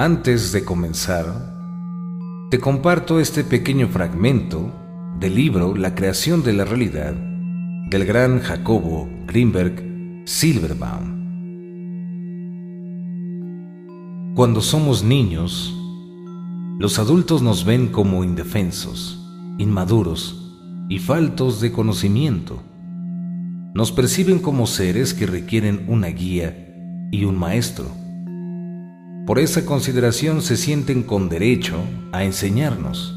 Antes de comenzar, te comparto este pequeño fragmento del libro La creación de la realidad del gran Jacobo Greenberg Silverbaum. Cuando somos niños, los adultos nos ven como indefensos, inmaduros y faltos de conocimiento. Nos perciben como seres que requieren una guía y un maestro. Por esa consideración se sienten con derecho a enseñarnos.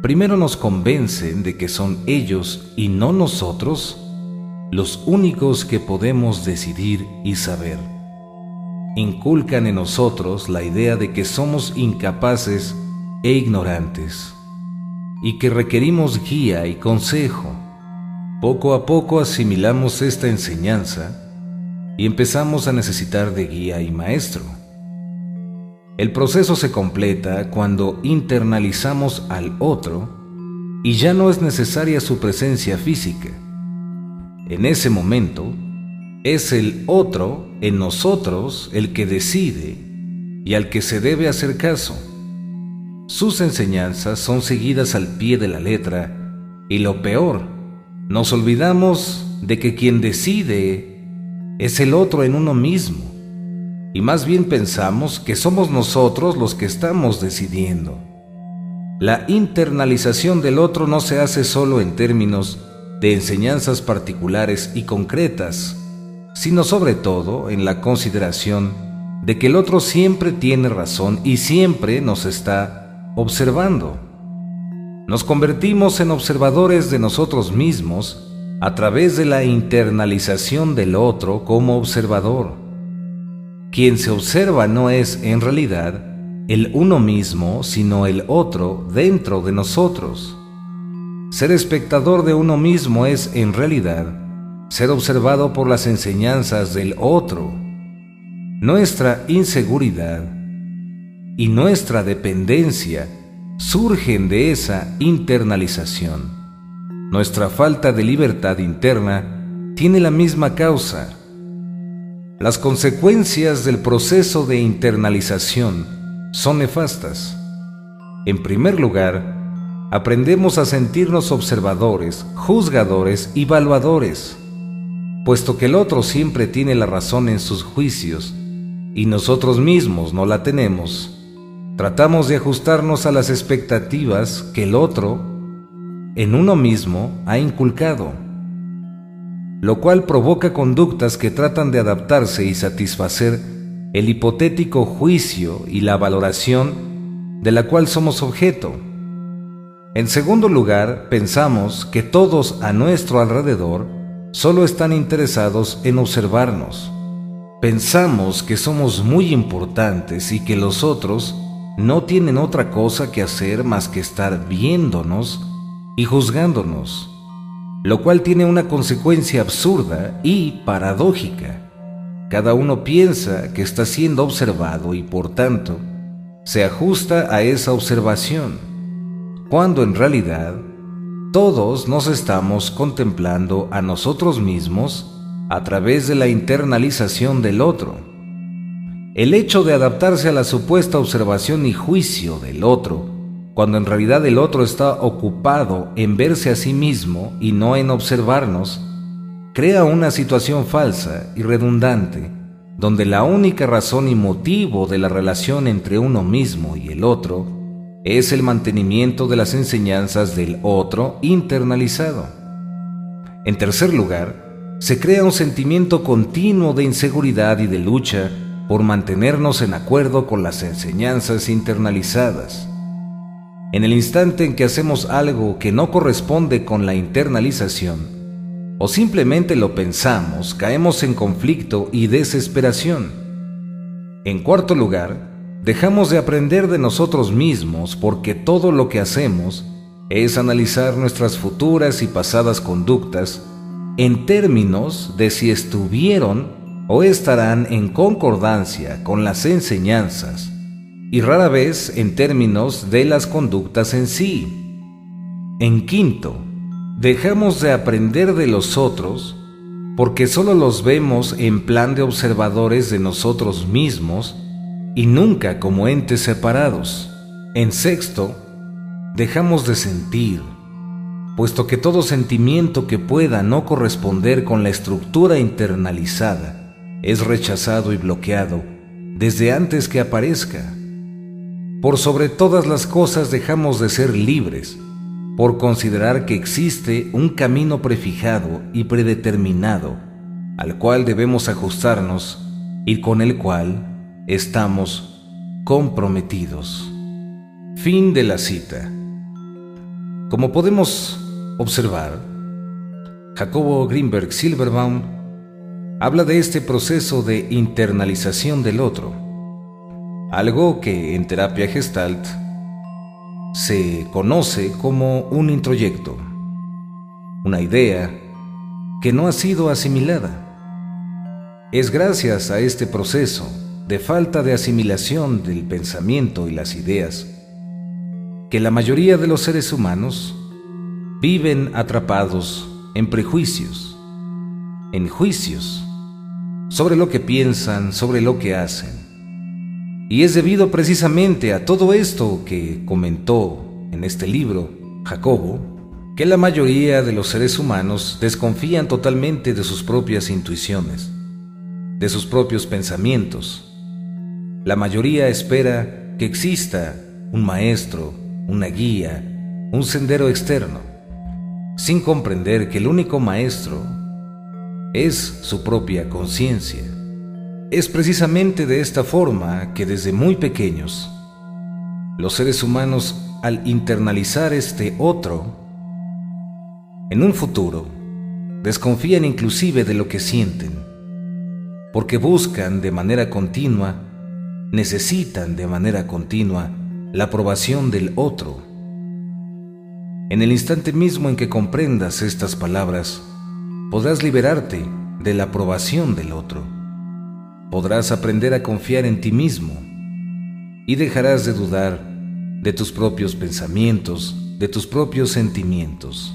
Primero nos convencen de que son ellos y no nosotros los únicos que podemos decidir y saber inculcan en nosotros la idea de que somos incapaces e ignorantes y que requerimos guía y consejo. Poco a poco asimilamos esta enseñanza y empezamos a necesitar de guía y maestro. El proceso se completa cuando internalizamos al otro y ya no es necesaria su presencia física. En ese momento, es el otro en nosotros el que decide y al que se debe hacer caso. Sus enseñanzas son seguidas al pie de la letra y lo peor, nos olvidamos de que quien decide es el otro en uno mismo y más bien pensamos que somos nosotros los que estamos decidiendo. La internalización del otro no se hace solo en términos de enseñanzas particulares y concretas, sino sobre todo en la consideración de que el otro siempre tiene razón y siempre nos está observando. Nos convertimos en observadores de nosotros mismos a través de la internalización del otro como observador. Quien se observa no es en realidad el uno mismo, sino el otro dentro de nosotros. Ser espectador de uno mismo es en realidad ser observado por las enseñanzas del otro. Nuestra inseguridad y nuestra dependencia surgen de esa internalización. Nuestra falta de libertad interna tiene la misma causa. Las consecuencias del proceso de internalización son nefastas. En primer lugar, aprendemos a sentirnos observadores, juzgadores y evaluadores puesto que el otro siempre tiene la razón en sus juicios y nosotros mismos no la tenemos, tratamos de ajustarnos a las expectativas que el otro, en uno mismo, ha inculcado, lo cual provoca conductas que tratan de adaptarse y satisfacer el hipotético juicio y la valoración de la cual somos objeto. En segundo lugar, pensamos que todos a nuestro alrededor solo están interesados en observarnos. Pensamos que somos muy importantes y que los otros no tienen otra cosa que hacer más que estar viéndonos y juzgándonos, lo cual tiene una consecuencia absurda y paradójica. Cada uno piensa que está siendo observado y por tanto se ajusta a esa observación, cuando en realidad todos nos estamos contemplando a nosotros mismos a través de la internalización del otro. El hecho de adaptarse a la supuesta observación y juicio del otro, cuando en realidad el otro está ocupado en verse a sí mismo y no en observarnos, crea una situación falsa y redundante, donde la única razón y motivo de la relación entre uno mismo y el otro es el mantenimiento de las enseñanzas del otro internalizado. En tercer lugar, se crea un sentimiento continuo de inseguridad y de lucha por mantenernos en acuerdo con las enseñanzas internalizadas. En el instante en que hacemos algo que no corresponde con la internalización, o simplemente lo pensamos, caemos en conflicto y desesperación. En cuarto lugar, dejamos de aprender de nosotros mismos porque todo lo que hacemos es analizar nuestras futuras y pasadas conductas en términos de si estuvieron o estarán en concordancia con las enseñanzas y rara vez en términos de las conductas en sí. En quinto, dejamos de aprender de los otros porque solo los vemos en plan de observadores de nosotros mismos y nunca como entes separados. En sexto, dejamos de sentir, puesto que todo sentimiento que pueda no corresponder con la estructura internalizada es rechazado y bloqueado desde antes que aparezca. Por sobre todas las cosas dejamos de ser libres, por considerar que existe un camino prefijado y predeterminado al cual debemos ajustarnos y con el cual estamos comprometidos. Fin de la cita. Como podemos observar, Jacobo Greenberg Silverbaum habla de este proceso de internalización del otro, algo que en terapia gestalt se conoce como un introyecto, una idea que no ha sido asimilada. Es gracias a este proceso de falta de asimilación del pensamiento y las ideas que la mayoría de los seres humanos viven atrapados en prejuicios, en juicios, sobre lo que piensan, sobre lo que hacen. Y es debido precisamente a todo esto que comentó en este libro Jacobo, que la mayoría de los seres humanos desconfían totalmente de sus propias intuiciones, de sus propios pensamientos. La mayoría espera que exista un maestro, una guía, un sendero externo, sin comprender que el único maestro es su propia conciencia. Es precisamente de esta forma que desde muy pequeños, los seres humanos al internalizar este otro, en un futuro, desconfían inclusive de lo que sienten, porque buscan de manera continua, necesitan de manera continua la aprobación del otro. En el instante mismo en que comprendas estas palabras, podrás liberarte de la aprobación del otro. Podrás aprender a confiar en ti mismo y dejarás de dudar de tus propios pensamientos, de tus propios sentimientos.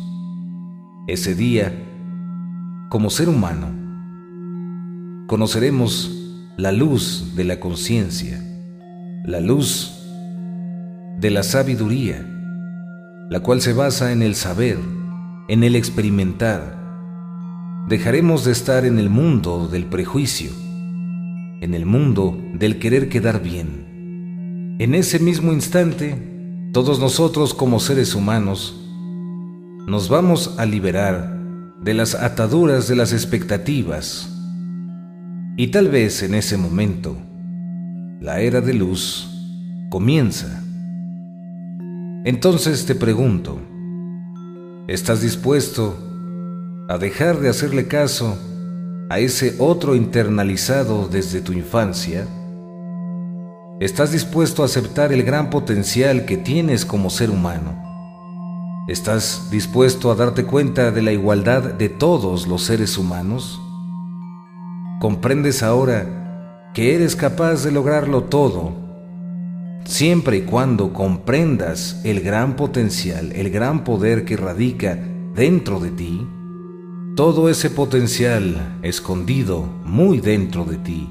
Ese día, como ser humano, conoceremos la luz de la conciencia, la luz de la sabiduría, la cual se basa en el saber, en el experimentar. Dejaremos de estar en el mundo del prejuicio, en el mundo del querer quedar bien. En ese mismo instante, todos nosotros como seres humanos nos vamos a liberar de las ataduras de las expectativas. Y tal vez en ese momento, la era de luz comienza. Entonces te pregunto, ¿estás dispuesto a dejar de hacerle caso a ese otro internalizado desde tu infancia? ¿Estás dispuesto a aceptar el gran potencial que tienes como ser humano? ¿Estás dispuesto a darte cuenta de la igualdad de todos los seres humanos? ¿Comprendes ahora que eres capaz de lograrlo todo siempre y cuando comprendas el gran potencial, el gran poder que radica dentro de ti, todo ese potencial escondido muy dentro de ti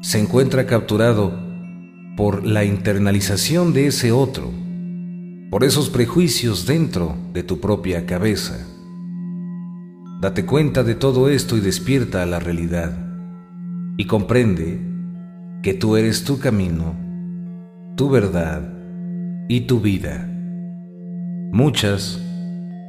se encuentra capturado por la internalización de ese otro, por esos prejuicios dentro de tu propia cabeza. Date cuenta de todo esto y despierta a la realidad y comprende que tú eres tu camino tu verdad y tu vida. Muchas,